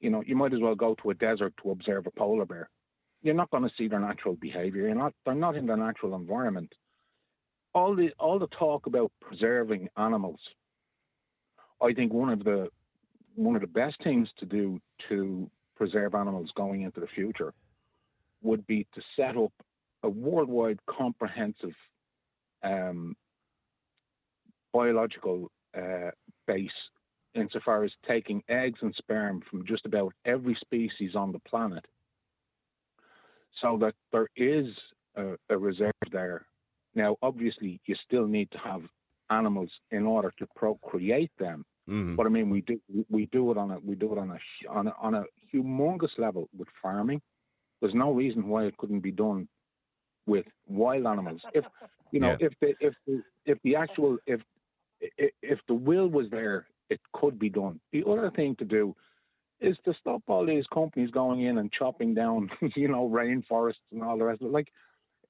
you know, you might as well go to a desert to observe a polar bear. You're not going to see their natural behavior. You're not. They're not in their natural environment. All the all the talk about preserving animals. I think one of the one of the best things to do to preserve animals going into the future would be to set up a worldwide comprehensive um, biological uh, base insofar as taking eggs and sperm from just about every species on the planet so that there is a, a reserve there. Now, obviously, you still need to have animals in order to procreate them. Mhm. But I mean, we do we do it on a we do it on a on a, on a humongous level with farming. There's no reason why it couldn't be done with wild animals. If you know, Yeah. if the if the if the actual if if the will was there, it could be done. The other thing to do is to stop all these companies going in and chopping down, you know, rainforests and all the rest of it. Like,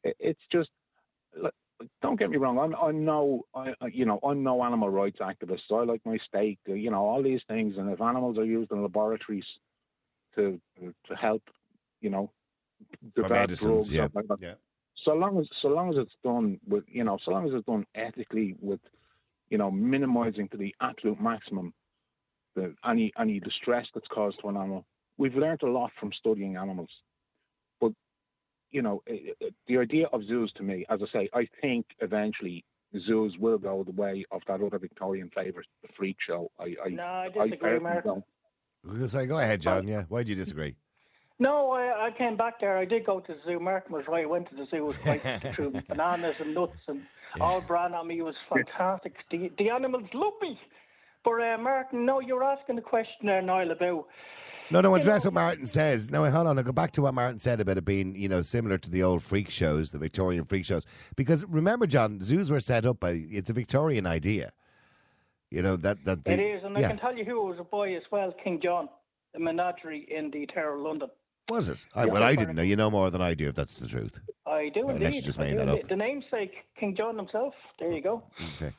it's just. Don't get me wrong. I'm, I'm no, I, you know, I'm no animal rights activist. I like my steak, uh, you know, all these things. And if animals are used in laboratories to to help, you know, develop medicines, drugs, yeah. like Yeah. so long as so long as it's done with you know so long as it's done ethically with you know minimizing to the absolute maximum the any any distress that's caused to an animal we've learned a lot from studying animals but you know i i the idea of zoos to me as i say i think eventually zoos will go the way of that other victorian favourite the freak show i i No, I disagree, personally Mark. don't. Sorry, go ahead, John. Yeah. Why do you disagree? No, I, I came back there. I did go to the zoo. Martin was right. I went to the zoo. It was quite through bananas and nuts and all brand on me. Was fantastic. The, the animals love me. But uh, Martin, no, you're asking the question there, Niall, about No, no, address what Martin says. No, hold on. I'll go back to what Martin said about it being, you know, similar to the old freak shows, the Victorian freak shows. Because remember, John, zoos were set up by, it's a Victorian idea. You know, that, that the, it is. And I can tell you who was a boy as well, King John, the menagerie in the Tower of London. Was it? I, Yeah. well, I didn't know. You know more than I do, if that's the truth. I do uh, Unless you indeed. just I made that indeed. up. The namesake, King John himself. There you go. Okay.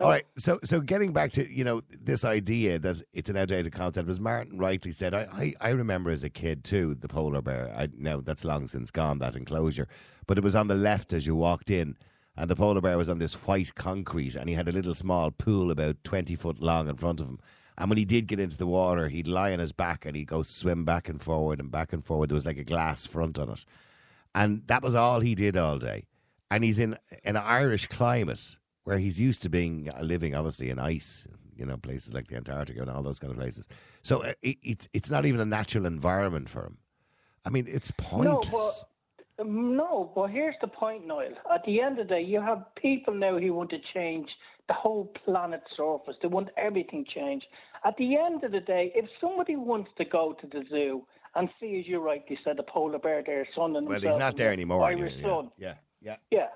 All right. So, so getting back to you know this idea that it's an outdated concept, as Martin rightly said, I, I, I remember as a kid too the polar bear. I now that's long since gone that enclosure, but it was on the left as you walked in, and the polar bear was on this white concrete, and he had a little small pool about twenty foot long in front of him. And when he did get into the water, he'd lie on his back and he'd go swim back and forward and back and forward. There was like a glass front on it, and that was all he did all day. And he's in an Irish climate where he's used to being uh, living, obviously, in ice, you know, places like the Antarctica and all those kind of places. So uh, it, it's it's not even a natural environment for him. I mean, it's pointless. No, but um, no, but here's the point, Niall. At the end of the day, you have people now who want to change the whole planet's surface. They want everything changed. At the end of the day, if somebody wants to go to the zoo and see, as you rightly said, a polar bear there sunning well, he's not there anymore. Irish yeah, sun. yeah, yeah. Yeah.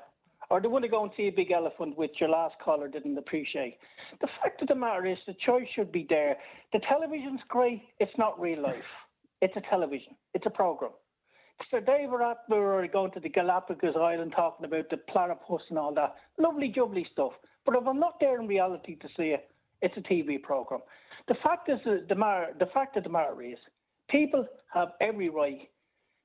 Or they want to go and see a big elephant which your last caller didn't appreciate. The fact of the matter is the choice should be there. The television's great, it's not real life. It's a television. It's a program. Sir David Attenborough going to the Galapagos Island talking about the platypus and all that. Lovely jubbly stuff. But if I'm not there in reality to see it, it's a TV program. The fact is the matter, the fact of the matter is people have every right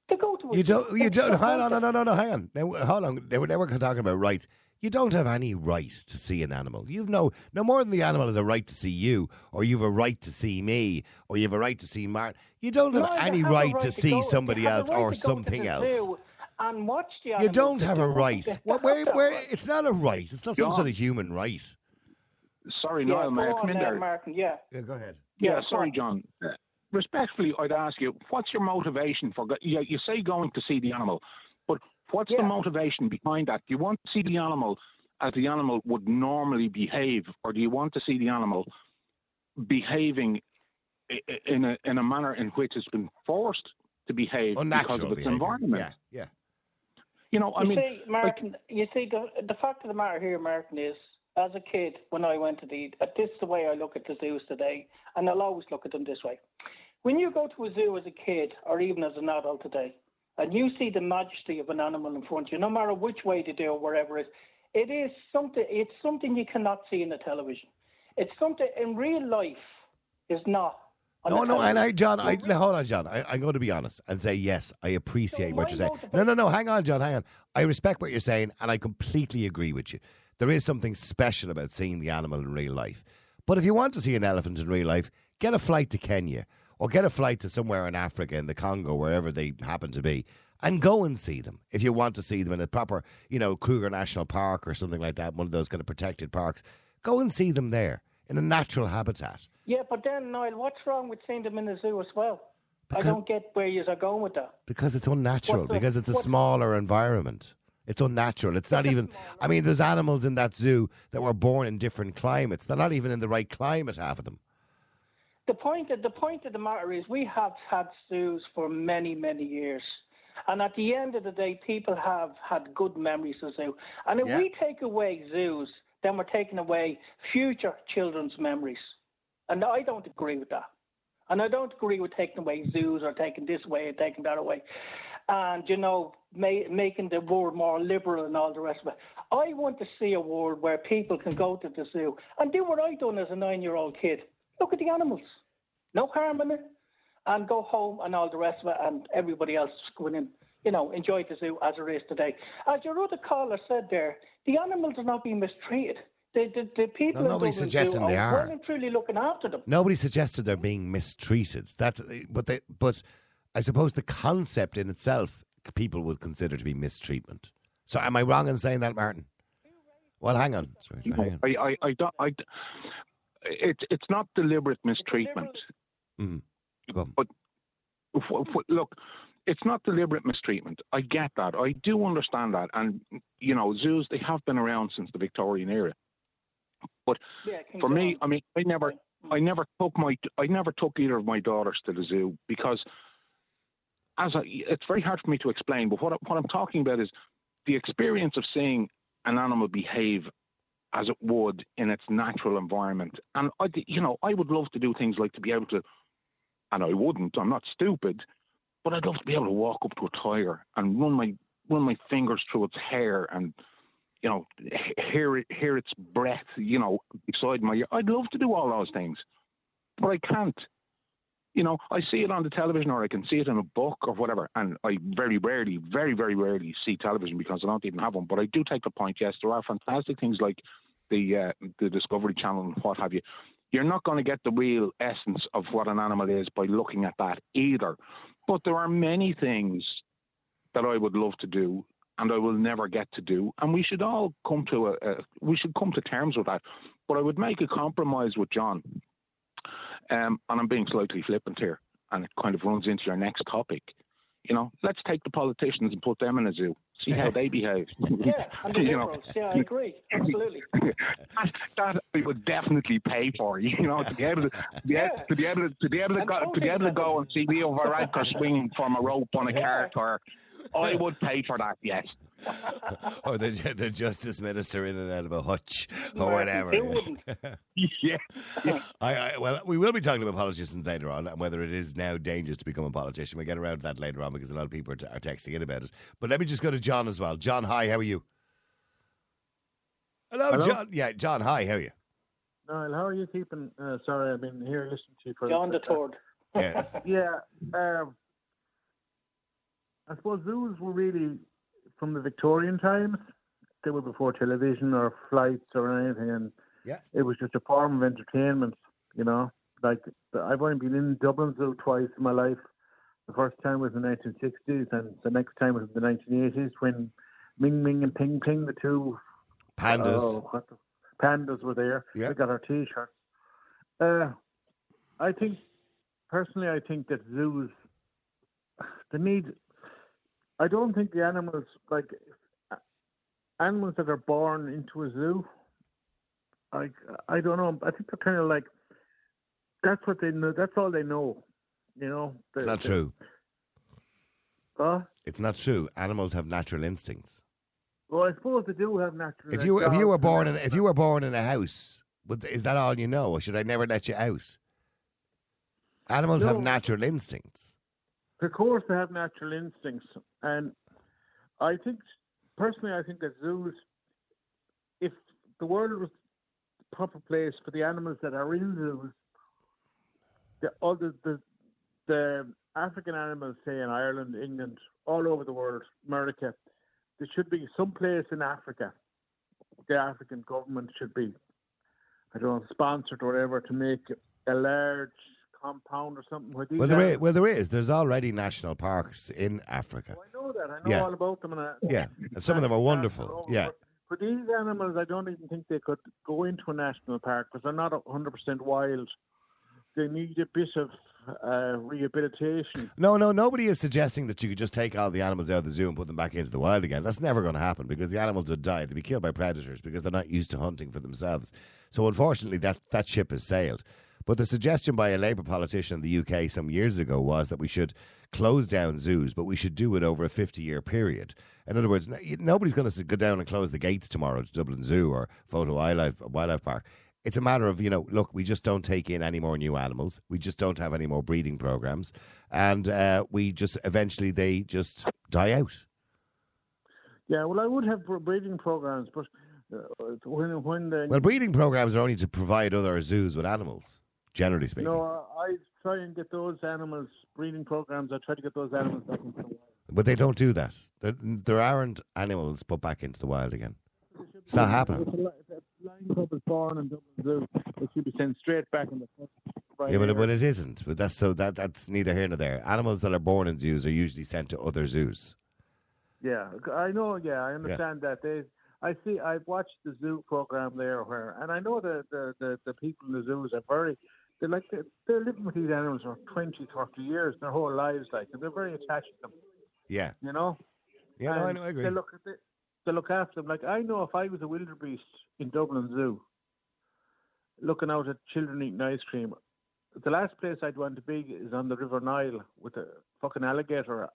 to go to a You don't. You don't. Hang on, no, no, no, no. Hang on. Now, hold on. They were never talking about rights. You don't have any right to see an animal. You've no, no more than the animal has a right to see you, or you've a right to see me, or you have a right to see Martin. You don't have No, any have a right, to go- see somebody else right or to to something else. zoo And watch the You don't have a right. Well, where, where, right. it's not a right. It's not some sort of human right. Sorry, Yeah, Niall, may I come in there, there? Martin. Yeah. Yeah, go ahead. Yeah, Yeah, sorry, John. Uh, respectfully, I'd ask you, what's your motivation for? Go- you, you say going to see the animal, but what's the motivation behind that? Do you want to see the animal as the animal would normally behave, or do you want to see the animal behaving i- i- in a in a manner in which it's been forced to behave because Unnatural of its behaviour. environment? Yeah, yeah. You know, I you mean, see, Martin, you see, the the fact of the matter here, Martin, is as a kid when I went to the, uh, this is the way I look at the zoos today, and I'll always look at them this way. When you go to a zoo as a kid, or even as an adult today, and you see the majesty of an animal in front of you, no matter which way they do or wherever it is, it is something. It's something you cannot see in the television. It's something in real life is not. No, no, and I. John, I, hold on, John. I, I'm going to be honest and say yes. I appreciate what my you're saying. No, no, no. Hang on, John. Hang on. I respect what you're saying, and I completely agree with you. There is something special about seeing the animal in real life. But if you want to see an elephant in real life, get a flight to Kenya or get a flight to somewhere in Africa, in the Congo, wherever they happen to be, and go and see them. If you want to see them in a proper, you know, Kruger National Park or something like that, one of those kind of protected parks, go and see them there in a natural habitat. Yeah, but then Niall, what's wrong with seeing them in the zoo as well? Because- I don't get where you are going with that. Because it's unnatural. The- because it's a smaller environment. It's unnatural. It's not even. I mean, there's animals in that zoo that were born in different climates. They're not even in the right climate. Half of them. The point of the point of the matter is we have had zoos for many many years, and at the end of the day, people have had good memories of zoo. And if Yeah. we take away zoos, then we're taking away future children's memories, and I don't agree with that. And I don't agree with taking away zoos or taking this away and taking that away, and you know, ma- making the world more liberal and all the rest of it. I want to see a world where people can go to the zoo and do what I done as a nine-year-old kid. Look at the animals, no harm in it, and go home and all the rest of it, and everybody else going in. You know, enjoy the zoo as it is today. As your other caller said there, the animals are not being mistreated. The, the, the people No, in nobody's suggesting they are are. well and truly looking after them. Nobody suggested they're being mistreated. That's. But they. But I suppose the concept in itself, people would consider to be mistreatment. So, am I wrong in saying that, Martin? Well, hang on. Sorry, sorry, hang on. I, I, I don't. I, it's it's not deliberate mistreatment. Mm. Go on. But f- f- look, it's not deliberate mistreatment. I get that. I do understand that. And you know, zoos they have been around since the Victorian era. But Yeah, for me, John. I mean, I never, I never took my, I never took either of my daughters to the zoo because, as I, it's very hard for me to explain. But what what I'm talking about is the experience of seeing an animal behave as it would in its natural environment. And I, you know, I would love to do things like to be able to, and I wouldn't. I'm not stupid, but I'd love to be able to walk up to a tiger and run my run my fingers through its hair and you know, hear it, hear its breath, you know, beside my ear. I'd love to do all those things, but I can't. You know, I see it on the television or I can see it in a book or whatever, and I very rarely, very, very rarely see television because I don't even have one. But I do take the point. Yes, there are fantastic things like the uh, the Discovery Channel and what have you. You're not going to get the real essence of what an animal is by looking at that either. But there are many things that I would love to do and I will never get to do. And we should all come to a, a we should come to terms with that. But I would make a compromise with John. Um, and I'm being slightly flippant here, and it kind of runs into your next topic. You know, let's take the politicians and put them in a zoo, see how they behave. Yeah, and the know. Yeah, I agree. Absolutely. that, that I would definitely pay for. You know, to be able to, be, able, to be able to, to be able to go to be able to go and see Leo Varadkar swinging from a rope on a cart, or I would pay for that. Yes. or the the justice minister in and out of a hutch or Martin, whatever. who wouldn't? yeah. I, I, well, we will be talking about politicians later on and whether it is now dangerous to become a politician. We'll get around to that later on because a lot of people are, t- are texting in about it. But let me just go to John as well. John, hi, how are you? Hello, Hello? John. Yeah, John, hi, how are you? Niall, how are you keeping? Uh, sorry, I've been here listening to you for John the Third. Yeah. yeah. Um, I suppose those were really from the Victorian times. They were before television or flights or anything, and Yeah. it was just a form of entertainment. You know, like I've only been in Dublin Zoo twice in my life. The first time was in the 1960s, and the next time was in the 1980s when Ming Ming and Ping Ping, the two Pandas. Oh, the, pandas were there. Yeah. We got our T-shirts. Uh, I think personally, I think that zoos they need. I don't think the animals like animals that are born into a zoo. Like I don't know. I think they're kind of like that's what they know. That's all they know. You know. It's not the- true. Huh? It's not true. Animals have natural instincts. Well, I suppose they do have natural. If you if you were born in if you were born in a house, is that all you know, or should I never let you out? Animals have natural instincts. Of course, they have natural instincts, and I think, personally, I think that zoos, if the world was the proper place for the animals that are in zoos, the other the the African animals, say in Ireland, England, all over the world, America, there should be some place in Africa. The African government should be, I don't know, sponsored or whatever to make a large compound or something. Where these Well, there is, animals- well, there is. There's already national parks in Africa. I know that. I know Yeah. all about them. And I, Yeah, and some of them are wonderful. Yeah, For these animals, I don't even think they could go into a national park because they're not 100% wild. They need a bit of uh, rehabilitation. No, no, nobody is suggesting that you could just take all the animals out of the zoo and put them back into the wild again. That's never going to happen because the animals would die. They'd be killed by predators because they're not used to hunting for themselves. So unfortunately, that, that ship has sailed. But the suggestion by a Labour politician in the UK some years ago was that we should close down zoos, but we should do it over a 50 year period. In other words, nobody's going to go down and close the gates tomorrow to Dublin Zoo or Fota Wildlife, Wildlife Park. It's a matter of, you know, look, we just don't take in any more new animals. We just don't have any more breeding programs. And uh, we just eventually they just die out. Yeah, well, I would have breeding programs, but uh, when when the Well, breeding programs are only to provide other zoos with animals, generally speaking. no, I try and get those animals breeding programs. I try to get those animals back into the wild. But they don't do that. There, there aren't animals put back into the wild again. It's not happening. If a, li- if a lion cub is born in Dublin Zoo, it should be sent straight back in the Yeah, but, but it isn't. But that's so that that's neither here nor there. Animals that are born in zoos are usually sent to other zoos. Yeah, I know. Yeah, I understand that. They, I see. I've watched the zoo program there, where, and I know that the, the, the people in the zoos are very. They're like they're, they're living with these animals for 20, 30 years, their whole lives, like, and they're very attached to them. Yeah. You know. Yeah, no, I know, I agree. They look, they, they look after them. Like I know, if I was a wildebeest in Dublin Zoo, looking out at children eating ice cream, the last place I'd want to be is on the River Nile with a fucking alligator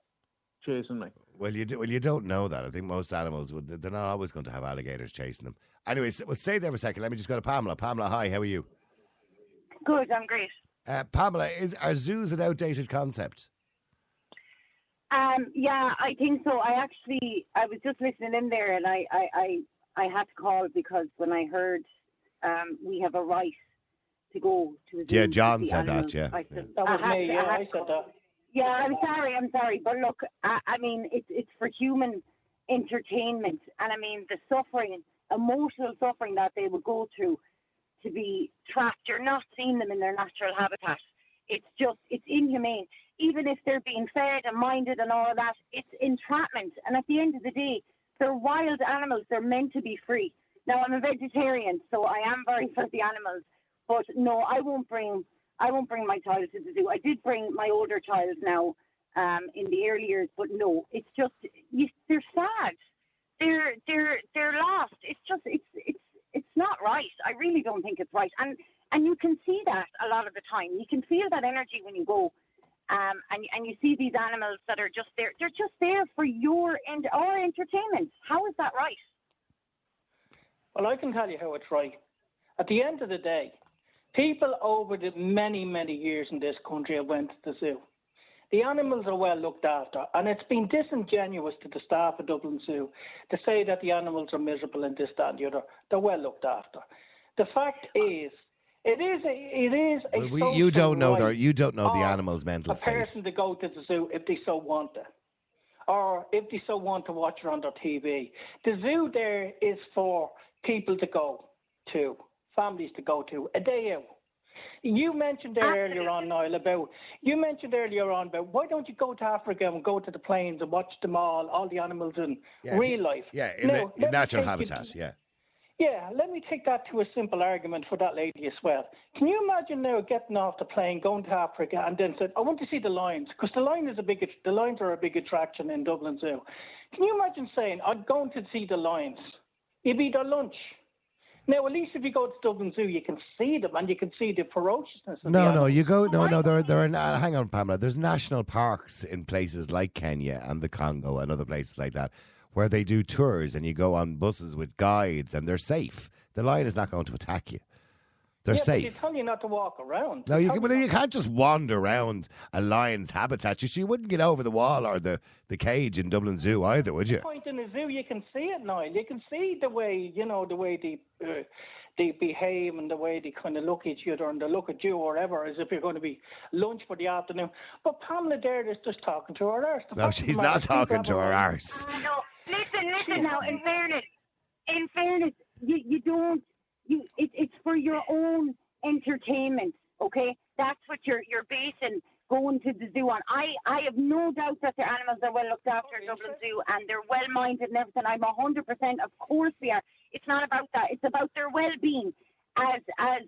chasing me. Well, you do, well, you don't know that. I think most animals would. They're not always going to have alligators chasing them. Anyways, well, stay there for a second. Let me just go to Pamela. Pamela, hi. How are you? Good, I'm great. Uh, Pamela, is are zoos an outdated concept? Um, yeah, I think so. I actually, I was just listening in there, and I, I, I, I had to call because when I heard um, we have a right to go to the zoo. Yeah, John see said that, yeah, I said, That was I had me, to- yeah, had I to said call. that. Yeah, I'm sorry, I'm sorry, but look, I, I mean, it's it's for human entertainment, and I mean the suffering, emotional suffering that they would go through to be trapped. You're not seeing them in their natural habitat. It's just it's inhumane. Even if they're being fed and minded and all of that, it's entrapment. And at the end of the day, they're wild animals. They're meant to be free. Now I'm a vegetarian, so I am very for the animals. But no, I won't bring I won't bring my child to the zoo. I did bring my older child now um, in the early years, but no, it's just you, they're sad. They're they're they're lost. It's just it's it's it's not right. I really don't think it's right, and and you can see that a lot of the time. You can feel that energy when you go, um, and and you see these animals that are just there. They're just there for your and our entertainment. How is that right? Well, I can tell you how it's right. At the end of the day, people over the many, many years in this country have went to the zoo. The animals are well looked after, and it's been disingenuous to the staff of Dublin Zoo to say that the animals are miserable and this, that, and the other. They're well looked after. The fact is, it is a, it is a Well, we, you don't know their, you don't know the animal's mental a state. person to go to the zoo if they so want it, or if they so want to watch it on their TV. The zoo there is for people to go to, families to go to, a day out. You mentioned there earlier on, Niall, about you mentioned earlier on about why don't you go to Africa and go to the plains and watch them all, all the animals in Yeah, real life. Yeah, in, Now, the, in natural take you- habitat. Yeah. Yeah, let me take that to a simple argument for that lady as well. Can you imagine now getting off the plane, going to Africa, and then said, "I want to see the lions," because the lion is a big, the lions are a big attraction in Dublin Zoo. Can you imagine saying, "I'm going to see the lions"? It'd be their lunch. Now, at least if you go to Dublin Zoo, you can see them and you can see the ferociousness. Of the No, no, you go. No, no. There, there are. Oh, uh, na- Hang on, Pamela. There's national parks in places like Kenya and the Congo and other places like that, where they do tours and you go on buses with guides and they're safe. The lion is not going to attack you. They're yeah, But they safe. tell you not to walk around. No, you, tell can, well, you can't just wander around a lion's habitat. You, you wouldn't get over the wall or the, the cage in Dublin Zoo either, would you? point in the zoo, you can see it now. You can see the way you know the way they uh, they behave and the way they kind of look at each other and they look at you or whatever, as if you're going to be lunch for the afternoon. But Pamela there is just talking to her arse. The No, fact of the she's not talking to her a- arse. No, listen, listen now. In fairness, in fairness, you, you don't. You it, it's for your own entertainment. Okay, that's what you're you're basing going to the zoo on. I I have no doubt that the animals are well looked after in Dublin Zoo and they're well minded and everything. I'm hundred percent. Of course they are. It's not about that. It's about their well being as as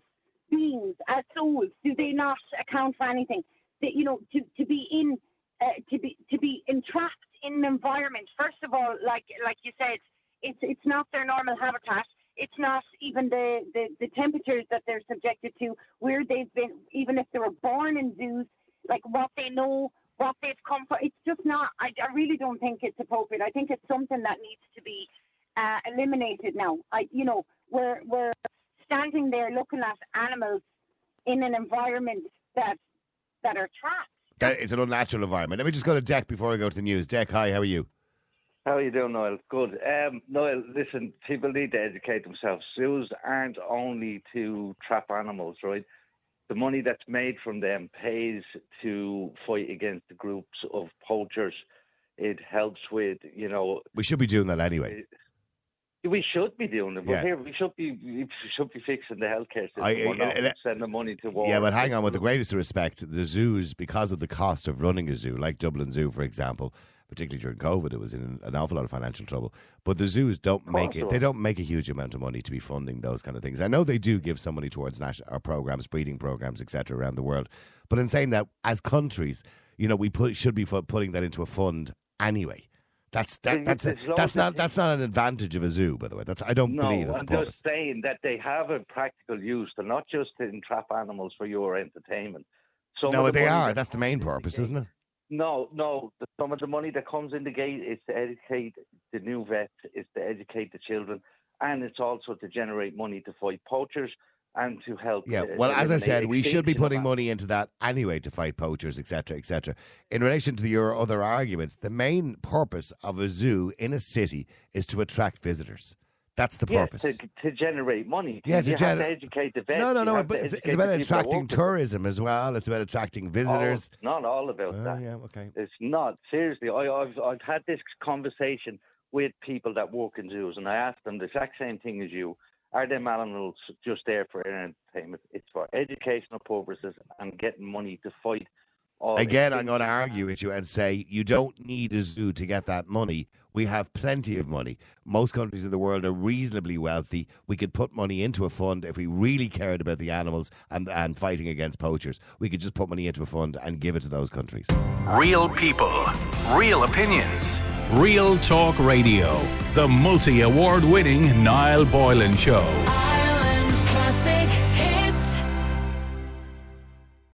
beings, as souls. Do they not account for anything? That you know to to be in uh, to be to be entrapped in an environment. First of all, like like you said, it's it's not their normal habitat. It's not even the, the, the temperatures that they're subjected to, where they've been, even if they were born in zoos, like what they know, what they've come from. It's just not, I, I really don't think it's appropriate. I think it's something that needs to be uh, eliminated now. I, you know, we're, we're standing there looking at animals in an environment that, that are trapped. That- It's an unnatural environment. Let me just go to Deck before I go to the news. Deck, hi, how are you? How are you doing, Noel? Good. Um, Noel, listen, people need to educate themselves. Zoos aren't only to trap animals, right? The money that's made from them pays to fight against the groups of poachers. It helps with, you know, We should be doing that anyway. we should be doing it, but Yeah. here we should be we should be fixing the healthcare system. I- I- not I- sending money to war. Yeah, but hang on. With the greatest respect, the zoos, because of the cost of running a zoo, like Dublin Zoo, for example, particularly during COVID, it was in an awful lot of financial trouble. But the zoos don't make it. they don't make a huge amount of money to be funding those kind of things. I know they do give some money towards national our uh, programs, breeding programs, etc., around the world. But in saying that, as countries, you know, we put, should be putting that into a fund anyway. That's that, that's there's that's not that's not an advantage of a zoo, by the way. That's I don't no, believe that's I'm the purpose. just saying that they have a practical use. They're not just to entrap animals for your entertainment. Some no, the they are. That's the main purpose, eh, isn't it? No, no. The, some of the money that comes in the gate is to educate the new vets, is to educate the children, and it's also to generate money to fight poachers and to help. Yeah, uh, well, as I said, we should be putting money into that anyway to fight poachers, etc., etc. In relation to your other arguments, the main purpose of a zoo in a city is to attract visitors. That's the Yeah, purpose. to, to generate money. Yeah, to gener- to educate the vets. no, no, no. But it's, it's about the people that attracting tourism as well. It's about attracting oh, visitors. Oh, not all about Oh, that. yeah, okay. It's not seriously. I, I've I've had this conversation with people that work in zoos, and I asked them the exact same thing as you. Are them animals just there for entertainment? It's for educational purposes and getting money to fight. All Again, I'm going to argue with you and say you don't need a zoo to get that money. We have plenty of money. Most countries in the world are reasonably wealthy. We could put money into a fund if we really cared about the animals and, and fighting against poachers. We could just put money into a fund and give it to those countries. Real people, real opinions, real talk radio. The multi award winning Niall Boylan Show.